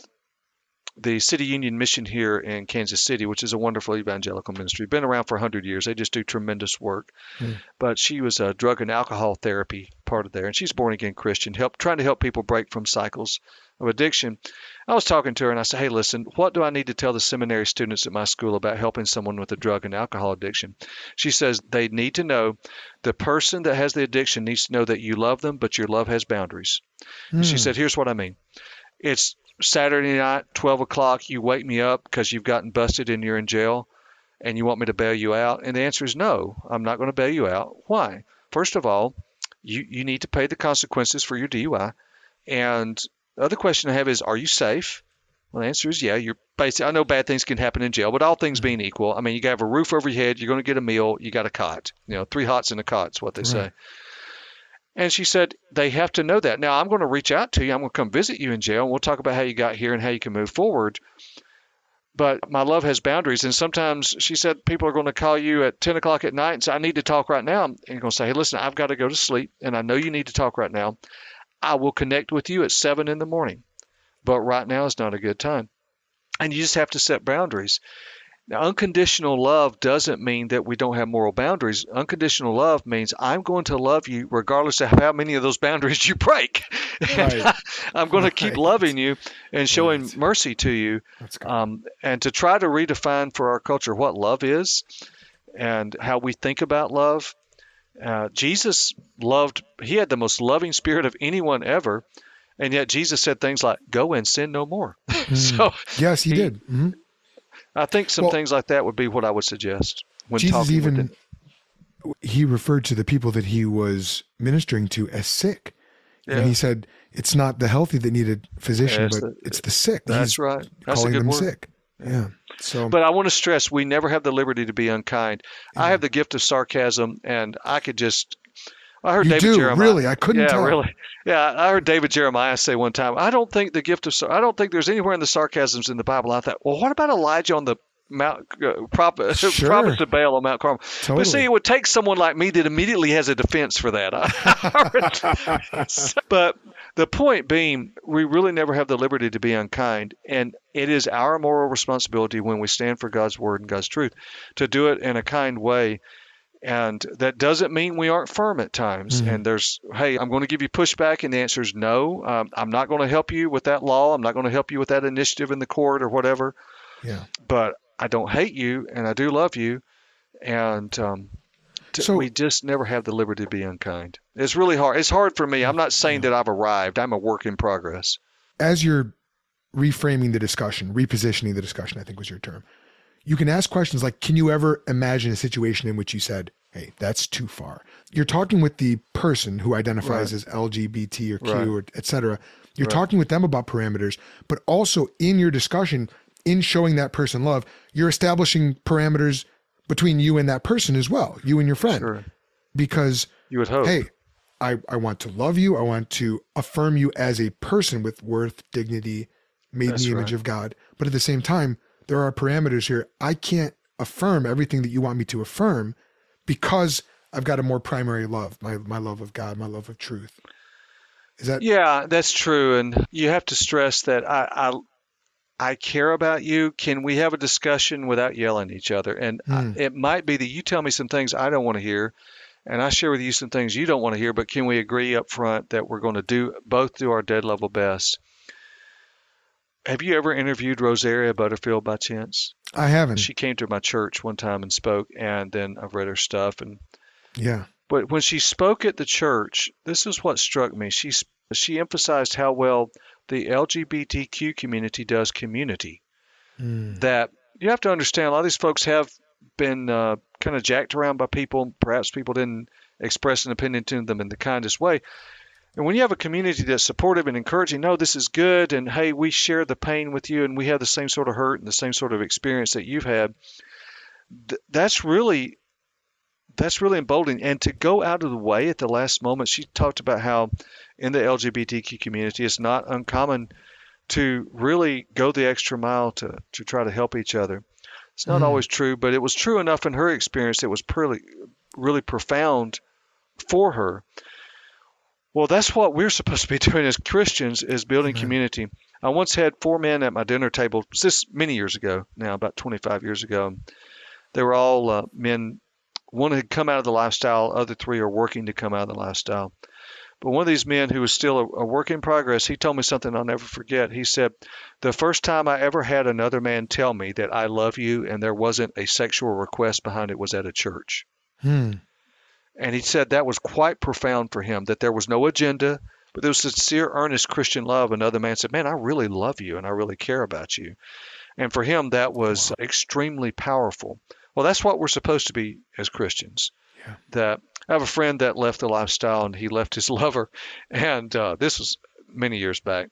the City Union Mission here in Kansas City, which is a wonderful evangelical ministry. Been around for 100 years. They just do tremendous work. Hmm. But she was a drug and alcohol therapy part of there, and she's born again Christian, help trying to help people break from cycles of addiction. I was talking to her and I said, "Hey, listen, what do I need to tell the seminary students at my school about helping someone with a drug and alcohol addiction?" She says they need to know the person that has the addiction needs to know that you love them, but your love has boundaries. She Mm. said, "Here's what I mean. It's Saturday night, 12 o'clock. You wake me up because you've gotten busted and you're in jail, and you want me to bail you out." And the answer is no. I'm not going to bail you out. Why? First of all, you you need to pay the consequences for your DUI. And the other question I have is, are you safe? Well, the answer is yeah. You're basically. I know bad things can happen in jail, but all things being equal, I mean, you got to have a roof over your head. You're going to get a meal. You got a cot. You know, three hots in a cot's what they say. And she said they have to know that. Now I'm going to reach out to you. I'm going to come visit you in jail, and we'll talk about how you got here and how you can move forward. But my love has boundaries, and sometimes she said people are going to call you at 10 o'clock at night and say, "I need to talk right now." And you're going to say, "Hey, listen, I've got to go to sleep, and I know you need to talk right now. I will connect with you at seven in the morning, but right now is not a good time." And you just have to set boundaries. Now, unconditional love doesn't mean that we don't have moral boundaries. Unconditional love means I'm going to love you regardless of how many of those boundaries you break. Right. I'm going to keep loving you and showing Right. mercy to you. Um, and to try to redefine for our culture what love is and how we think about love. Uh, Jesus loved, he had the most loving spirit of anyone ever. And yet Jesus said things like, go and sin no more. so yes, he, he- did. Mhm. I think some Well- things like that would be what I would suggest when Jesus talking with even he referred to the people that he was ministering to as sick. Yeah. And he said it's not the healthy that need a physician, Yeah, but the- it's the sick. That's He's right. That's a calling good them word. sick. Yeah. So But I want to stress we never have the liberty to be unkind. I have the gift of sarcasm, and I could just. I heard you David do Jeremiah. really. I couldn't yeah, tell. really. Yeah, I heard David Jeremiah say one time, I don't think the gift of I don't think there's anywhere in the sarcasms in the Bible. I thought, well, what about Elijah on the Mount uh, prop, Sure. prophets of Baal on Mount Carmel? Totally. But see, it would take someone like me that immediately has a defense for that. but the point being, we really never have the liberty to be unkind, and it is our moral responsibility when we stand for God's word and God's truth to do it in a kind way. And that doesn't mean we aren't firm at times. Mhm. And there's, hey, I'm going to give you pushback, and the answer is no. Um, I'm not going to help you with that law. I'm not going to help you with that initiative in the court or whatever. Yeah. But I don't hate you, and I do love you. And um, t- So- we just never have the liberty to be unkind. It's really hard. It's hard for me. I'm not saying that I've arrived. I'm a work in progress. As you're reframing the discussion, repositioning the discussion, I think was your term. You can ask questions like, can you ever imagine a situation in which you said, hey, that's too far? You're talking with the person who identifies Right. as LGBT or Q Right. or et cetera. You're Right. talking with them about parameters, but also in your discussion, in showing that person love, you're establishing parameters between you and that person as well, you and your friend. Sure. Because You would hope. hey, I, I want to love you. I want to affirm you as a person with worth, dignity, made That's in the image right. of God. But at the same time, there are parameters here. I can't affirm everything that you want me to affirm because I've got a more primary love, my my love of God, my love of truth. Is that Yeah, that's true, and you have to stress that I, I, I care about you. Can we have a discussion without yelling at each other? And I, Hmm. it might be that you tell me some things I don't want to hear, and I share with you some things you don't want to hear. But can we agree up front that we're going to do both do our dead level best? Have you ever interviewed Rosaria Butterfield by chance? I haven't? She came to my church one time and spoke, and then I've read her stuff, and yeah. but when she spoke at the church, this is what struck me. She she emphasized how well the LGBTQ community does community. Mm. That you have to understand, a lot of these folks have been uh, kind of jacked around by people. Perhaps people didn't express an opinion to them in the kindest way. And when you have a community that's supportive and encouraging, no, this is good, and hey, we share the pain with you, and we have the same sort of hurt and the same sort of experience that you've had. Th- that's really that's really emboldening. And to go out of the way at the last moment, she talked about how in the LGBTQ community, it's not uncommon to really go the extra mile to, to try to help each other. It's not Mhm. always true, but it was true enough in her experience. It was really, really profound for her. Well, that's what we're supposed to be doing as Christians is building Amen. community. I once had four men at my dinner table, this many years ago now, about 25 years ago. They were all uh, men. One had come out of the lifestyle, other three are working to come out of the lifestyle. But one of these men who was still a, a work in progress, he told me something I'll never forget. He said, The first time I ever had another man tell me that I love you and there wasn't a sexual request behind it was at a church. Hmm. And he said that was quite profound for him, that there was no agenda, but there was sincere, earnest Christian love. Another man said, Man, I really love you and I really care about you. And for him, that was extremely powerful. Well, that's what we're supposed to be as Christians. Yeah. That I have a friend that left the lifestyle and he left his lover, and uh, this was many years back.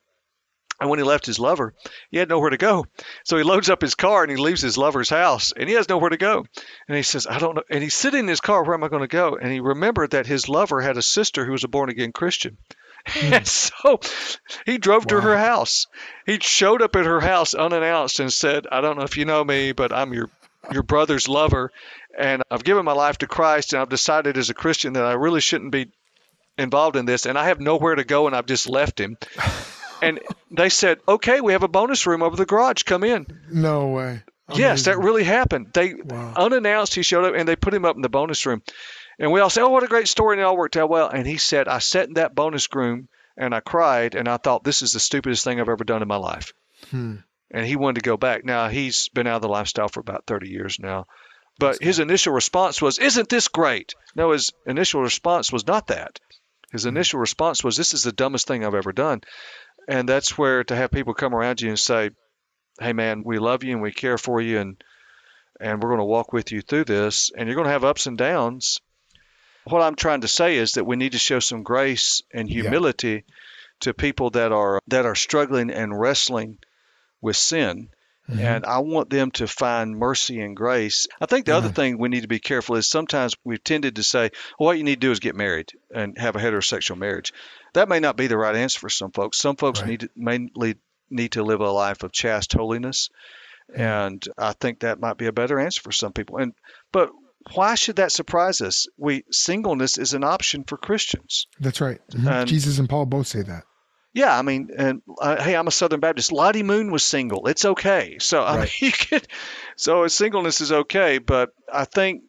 And when he left his lover, he had nowhere to go. So he loads up his car and he leaves his lover's house and he has nowhere to go. And he says, I don't know. And he's sitting in his car, where am I going to go? And he remembered that his lover had a sister who was a born again Christian. Hmm. And so he drove to her house. He showed up at her house unannounced and said, I don't know if you know me, but I'm your your brother's lover and I've given my life to Christ and I've decided as a Christian that I really shouldn't be involved in this and I have nowhere to go and I've just left him. and they said, "Okay, we have a bonus room over the garage. Come in." No way. Yes, that really happened. They Wow. unannounced he showed up and they put him up in the bonus room. And we all said, "Oh, what a great story!" And it all worked out well. And he said, "I sat in that bonus room and I cried and I thought this is the stupidest thing I've ever done in my life." Hmm. And he wanted to go back. Now he's been out of the lifestyle for about 30 years now. But his initial response was, "Isn't this great?" No, his initial response was not that. His initial response was, "This is the dumbest thing I've ever done." And that's where to have people come around you and say, "Hey, man, we love you and we care for you, and and we're going to walk with you through this, and you're going to have ups and downs." What I'm trying to say is that we need to show some grace and Yeah. humility to people that are that are struggling and wrestling with sin Mhm. and I want them to find mercy and grace. I think the other thing we need to be careful is sometimes we've tended to say, well, what you need to do is get married and have a heterosexual marriage. That may not be the right answer for some folks. Some folks Right. need to, mainly need to live a life of chaste holiness, and I think that might be a better answer for some people. And but why should that surprise us? We singleness is an option for Christians. That's right. Mhm. And- Jesus and Paul both say that. Yeah, I mean, and uh, hey, I'm a Southern Baptist. Lottie Moon was single. It's okay. So I mean, you could, so singleness is okay, but I think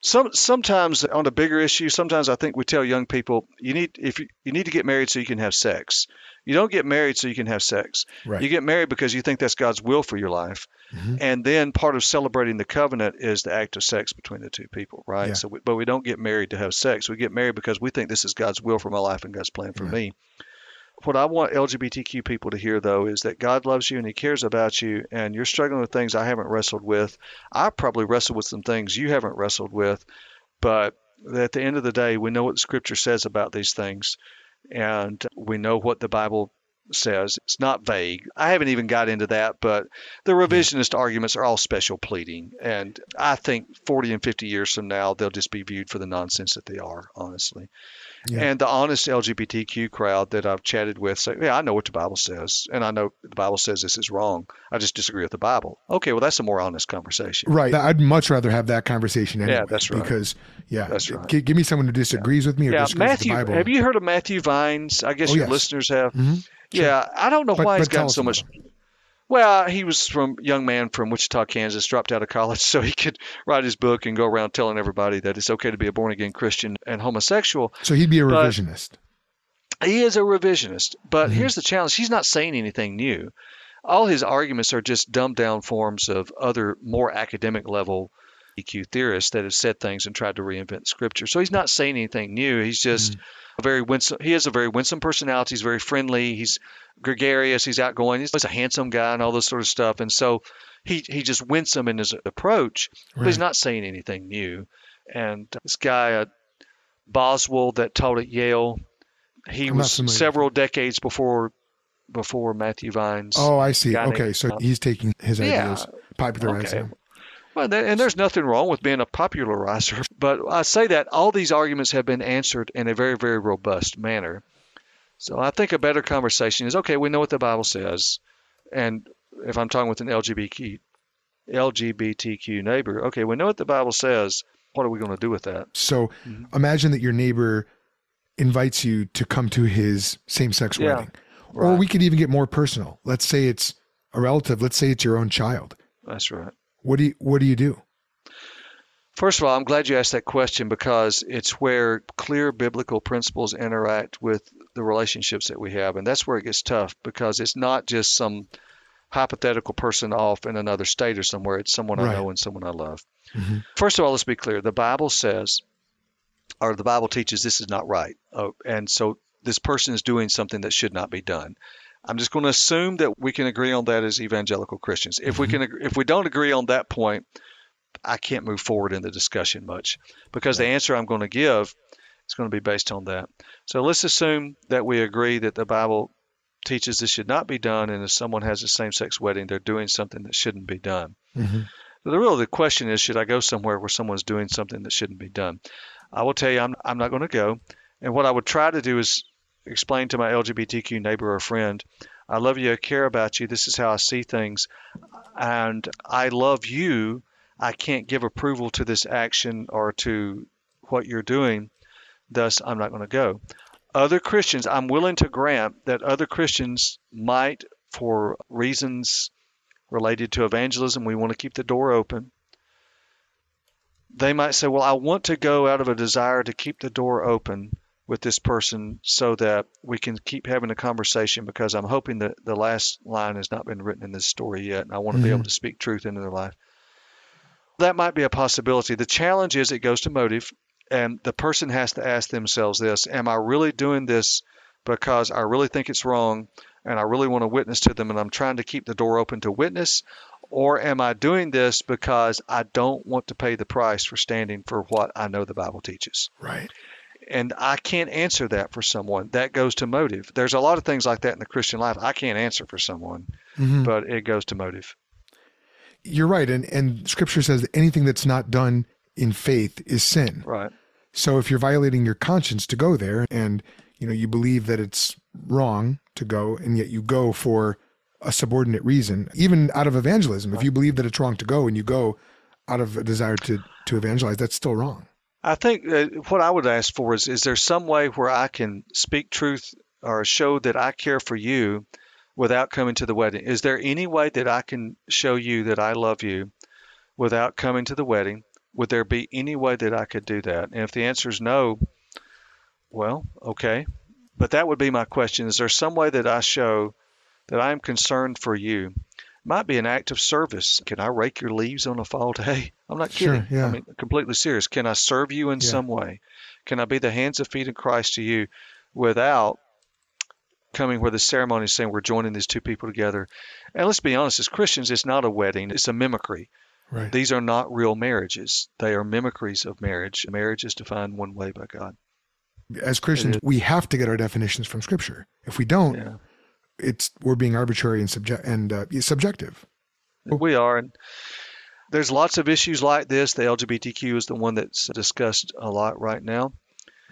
some sometimes on a bigger issue, sometimes I think we tell young people you need if you, you need to get married so you can have sex. You don't get married so you can have sex. Right. You get married because you think that's God's will for your life. Mhm. And then part of celebrating the covenant is the act of sex between the two people, right? Yeah. So, we, but we don't get married to have sex. We get married because we think this is God's will for my life and God's plan for me. What I want LGBTQ people to hear, though, is that God loves you and He cares about you, and you're struggling with things I haven't wrestled with. I probably wrestled with some things you haven't wrestled with, but at the end of the day, we know what the Scripture says about these things, and we know what the Bible says. It's not vague. I haven't even got into that, but the revisionist arguments are all special pleading, and I think 40 and 50 years from now, they'll just be viewed for the nonsense that they are, honestly. Yeah. And the honest LGBTQ crowd that I've chatted with say, "Yeah, I know what the Bible says, and I know the Bible says this is wrong. I just disagree with the Bible." Okay, well, that's a more honest conversation. Right. I'd much rather have that conversation anyway. Yeah, that's right. Because, yeah, That's right. gi- give me someone who disagrees with me or Yeah, disagrees Matthew. with the Bible. Have you heard of Matthew Vines? I guess Oh, your yes. listeners have. Mhm. Sure. Yeah, I don't know But- why he's but tell gotten so about much. Well, he was from young man from Wichita, Kansas, dropped out of college so he could write his book and go around telling everybody that it's okay to be a born again Christian and homosexual. So he'd be a But- revisionist. He is a revisionist, but Mhm. here's the challenge: he's not saying anything new. All his arguments are just dumbed down forms of other more academic level EQ theorists that have said things and tried to reinvent scripture. So he's not saying anything new. He's just a very winsome. He has a very winsome personality. He's very friendly. He's gregarious. He's outgoing. He's a handsome guy and all this sort of stuff. And so he he just winsome in his approach, but he's not saying anything new. And this guy uh, Boswell that taught at Yale, he I'm was several decades before before Matthew Vines. Oh, I see. guy named- Okay. So he's taking his Yeah, ideas, popularizing okay. them. Well, and there's nothing wrong with being a popularizer, but I say that all these arguments have been answered in a very, very robust manner. So I think a better conversation is okay. We know what the Bible says, and if I'm talking with an LGBTQ LGBTQ neighbor, okay, we know what the Bible says. What are we going to do with that? So Mhm. imagine that your neighbor invites you to come to his same sex Yeah, wedding. Or we could even get more personal. Let's say it's a relative. Let's say it's your own child. That's right. What do you what do you do? First of all, I'm glad you asked that question because it's where clear biblical principles interact with the relationships that we have. And that's where it gets tough because it's not just some hypothetical person off in another state or somewhere. It's someone Right. I know and someone I love. Mhm. First of all, let's be clear. The Bible says, or the Bible teaches this is not right. Oh, and so this person is doing something that should not be done. I'm just going to assume that we can agree on that as evangelical Christians. If we can, if we don't agree on that point, I can't move forward in the discussion much because the answer I'm going to give is going to be based on that. So let's assume that we agree that the Bible teaches this should not be done, and if someone has a same-sex wedding, they're doing something that shouldn't be done. Mhm. The real the question is, should I go somewhere where someone's doing something that shouldn't be done? I will tell you, I'm I'm not going to go. And what I would try to do is explain to my LGBTQ neighbor or friend, I love you, I care about you. This is how I see things, and I love you. I can't give approval to this action or to what you're doing. Thus, I'm not going to go. Other Christians, I'm willing to grant that other Christians might, for reasons related to evangelism, we want to keep the door open. They might say, Well, I want to go out of a desire to keep the door open with this person so that we can keep having a conversation because I'm hoping that the last line has not been written in this story yet, and I want to be Mhm. able to speak truth into their life. That might be a possibility. The challenge is it goes to motive, and the person has to ask themselves this Am I really doing this because I really think it's wrong and I really want to witness to them and I'm trying to keep the door open to witness? Or am I doing this because I don't want to pay the price for standing for what I know the Bible teaches? Right. And I can't answer that for someone. That goes to motive. There's a lot of things like that in the Christian life I can't answer for someone, Mhm. but it goes to motive. You're right. And and scripture says that anything that's not done in faith is sin. Right. So if you're violating your conscience to go there and you know you believe that it's wrong to go and yet you go for a subordinate reason, even out of evangelism, if you believe that it's wrong to go and you go out of a desire to to evangelize, that's still wrong. I think uh, what I would ask for is is there some way where I can speak truth or show that I care for you without coming to the wedding? Is there any way that I can show you that I love you without coming to the wedding? Would there be any way that I could do that? And if the answer is no, well, okay. But that would be my question. Is there some way that I show that I am concerned for you? Might be an act of service. Can I rake your leaves on a fall day? I'm not Sure, kidding. yeah. I mean, completely serious. Can I serve you in Yeah. some way? Can I be the hands and feet of Christ to you without coming where the ceremony is saying we're joining these two people together? And let's be honest, as Christians, it's not a wedding, it's a mimicry. Right. These are not real marriages. They are mimicries of marriage. Marriage is defined one way by God. As Christians, we have to get our definitions from Scripture. If we don't, Yeah. It's we're being arbitrary and subject and uh, subjective. We are. And there's lots of issues like this. The LGBTQ is the one that's discussed a lot right now.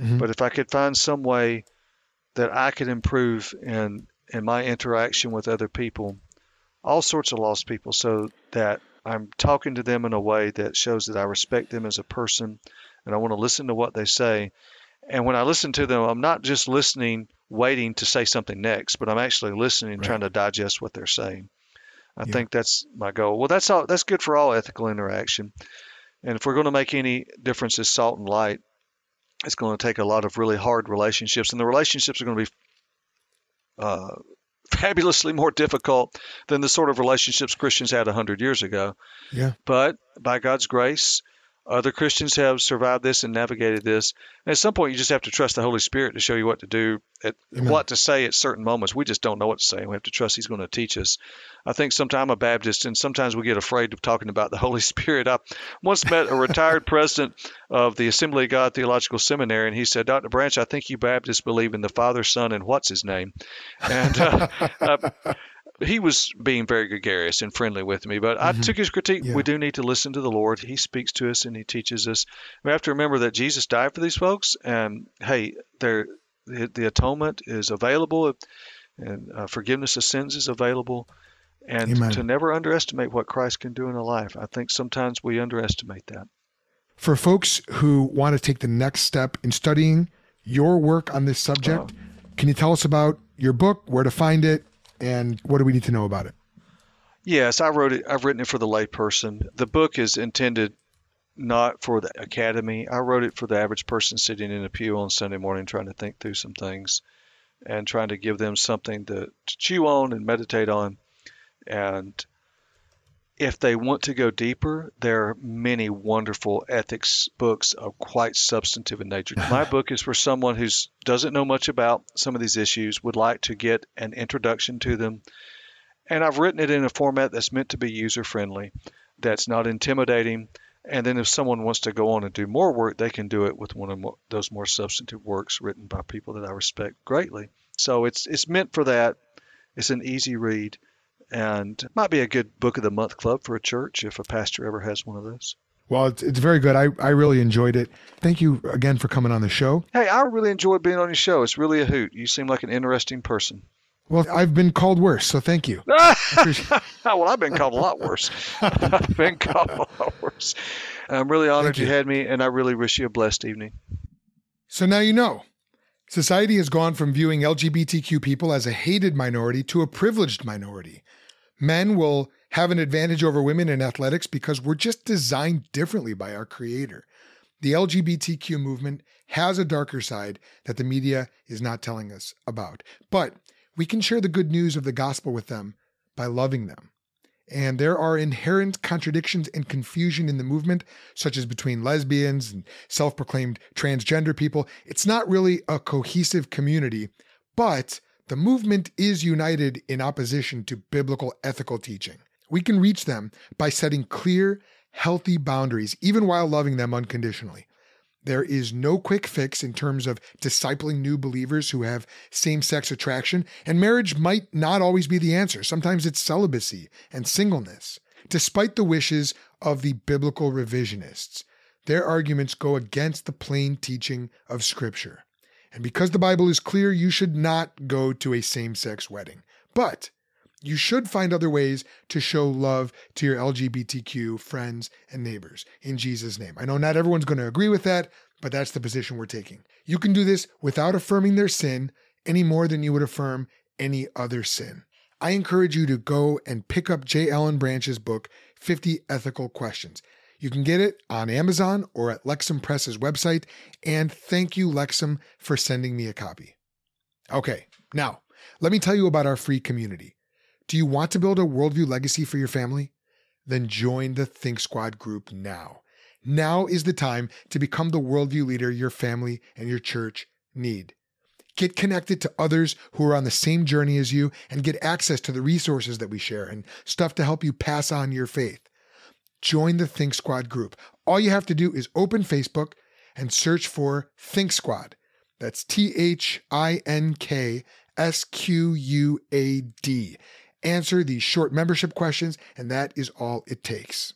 Mhm. But if I could find some way that I could improve in in my interaction with other people, all sorts of lost people, so that I'm talking to them in a way that shows that I respect them as a person and I want to listen to what they say. And when I listen to them, I'm not just listening, waiting to say something next, but I'm actually listening, Right. trying to digest what they're saying. I Yeah. think that's my goal. Well, that's all. That's good for all ethical interaction. And if we're going to make any difference as salt and light, it's going to take a lot of really hard relationships, and the relationships are going to be uh, fabulously more difficult than the sort of relationships Christians had a hundred years ago. Yeah. But by God's grace, other Christians have survived this and navigated this. And at some point, you just have to trust the Holy Spirit to show you what to do, at, what to say at certain moments. We just don't know what to say, and we have to trust He's going to teach us. I think sometimes I'm a Baptist, and sometimes we get afraid of talking about the Holy Spirit. I once met a retired president of the Assembly of God Theological Seminary, and he said, "Dr. Branch, I think you Baptists believe in the Father, Son, and what's his name?" And uh, uh, he was being very gregarious and friendly with me, but I Mhm. took his critique. Yeah. We do need to listen to the Lord. He speaks to us and he teaches us. We have to remember that Jesus died for these folks, and hey, the, the atonement is available, and uh, forgiveness of sins is available. And Amen. to never underestimate what Christ can do in a life. I think sometimes we underestimate that. For folks who want to take the next step in studying your work on this subject, can you tell us about your book, where to find it, and what do we need to know about it? Yes, I wrote it. I've written it for the layperson. The book is intended not for the academy. I wrote it for the average person sitting in a pew on Sunday morning trying to think through some things and trying to give them something to, to chew on and meditate on. And if they want to go deeper, there are many wonderful ethics books of quite substantive in nature. My book is for someone who doesn't know much about some of these issues, would like to get an introduction to them, and I've written it in a format that's meant to be user friendly, that's not intimidating. And then if someone wants to go on and do more work, they can do it with one of those more substantive works written by people that I respect greatly. So it's it's meant for that. It's an easy read, and might be a good book of the month club for a church if a pastor ever has one of those. Well, it's, it's very good. I, I really enjoyed it. Thank you again for coming on the show. Hey, I really enjoyed being on your show. It's really a hoot. You seem like an interesting person. Well, I've been called worse, so thank you. well, I've been called a lot worse. I've been called a lot worse. I'm really honored you you. had me, and I really wish you a blessed evening. So now you know. Society has gone from viewing LGBTQ people as a hated minority to a privileged minority. Men will have an advantage over women in athletics because we're just designed differently by our creator. The LGBTQ movement has a darker side that the media is not telling us about. But we can share the good news of the gospel with them by loving them. And there are inherent contradictions and confusion in the movement, such as between lesbians and self proclaimed transgender people. It's not really a cohesive community, but the movement is united in opposition to biblical ethical teaching. We can reach them by setting clear, healthy boundaries, even while loving them unconditionally. There is no quick fix in terms of discipling new believers who have same sex attraction, and marriage might not always be the answer. Sometimes it's celibacy and singleness. Despite the wishes of the biblical revisionists, their arguments go against the plain teaching of Scripture. And because the Bible is clear, you should not go to a same sex wedding. But you should find other ways to show love to your LGBTQ friends and neighbors in Jesus' name. I know not everyone's going to agree with that, but that's the position we're taking. You can do this without affirming their sin any more than you would affirm any other sin. I encourage you to go and pick up J. Alan Branch's book, 50 Ethical Questions. You can get it on Amazon or at Lexham Press's website. And thank you, Lexham, for sending me a copy. Okay, now let me tell you about our free community. Do you want to build a worldview legacy for your family? Then join the Think Squad group now. Now is the time to become the worldview leader your family and your church need. Get connected to others who are on the same journey as you and get access to the resources that we share and stuff to help you pass on your faith join the Think Squad group. All you have to do is open Facebook and search for Think Squad. That's T H I N K S Q U A D. Answer these short membership questions, and that is all it takes.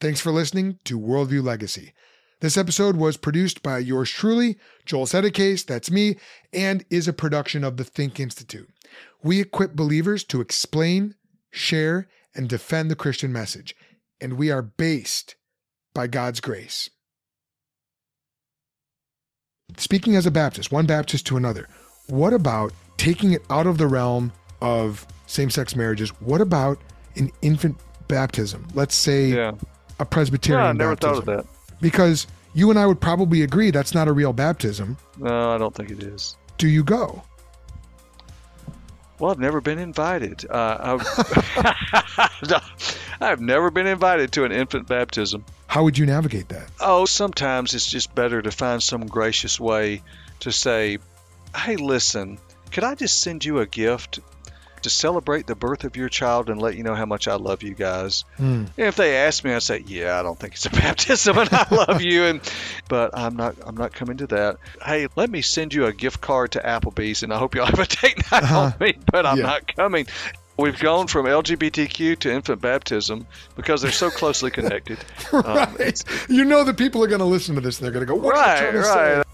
Thanks for listening to Worldview Legacy. This episode was produced by yours truly, Joel Settecase, that's me, and is a production of the Think Institute. We equip believers to explain, share, and defend the Christian message and we are based by God's grace. Speaking as a Baptist, one Baptist to another, what about taking it out of the realm of same sex marriages? What about an infant baptism? Let's say Yeah. a Presbyterian Yeah, I never baptism. thought of that. Because you and I would probably agree that's not a real baptism. No, I don't think it is. Do you go? Well, I've never been invited. Uh, I've, I've never been invited to an infant baptism. How would you navigate that? Oh, sometimes it's just better to find some gracious way to say, hey, listen, could I just send you a gift to celebrate the birth of your child and let you know how much I love you guys? Hmm. If they ask me, I say, yeah, I don't think it's a baptism and I love you, and but I'm not I'm not coming to that. Hey, let me send you a gift card to Applebee's, and I hope you'll have a date night Uh-huh. on me, but I'm Yeah. not coming. We've gone from LGBTQ to infant baptism because they're so closely connected. Um, right. you know that people are going to listen to this and they're going to go, what right, right.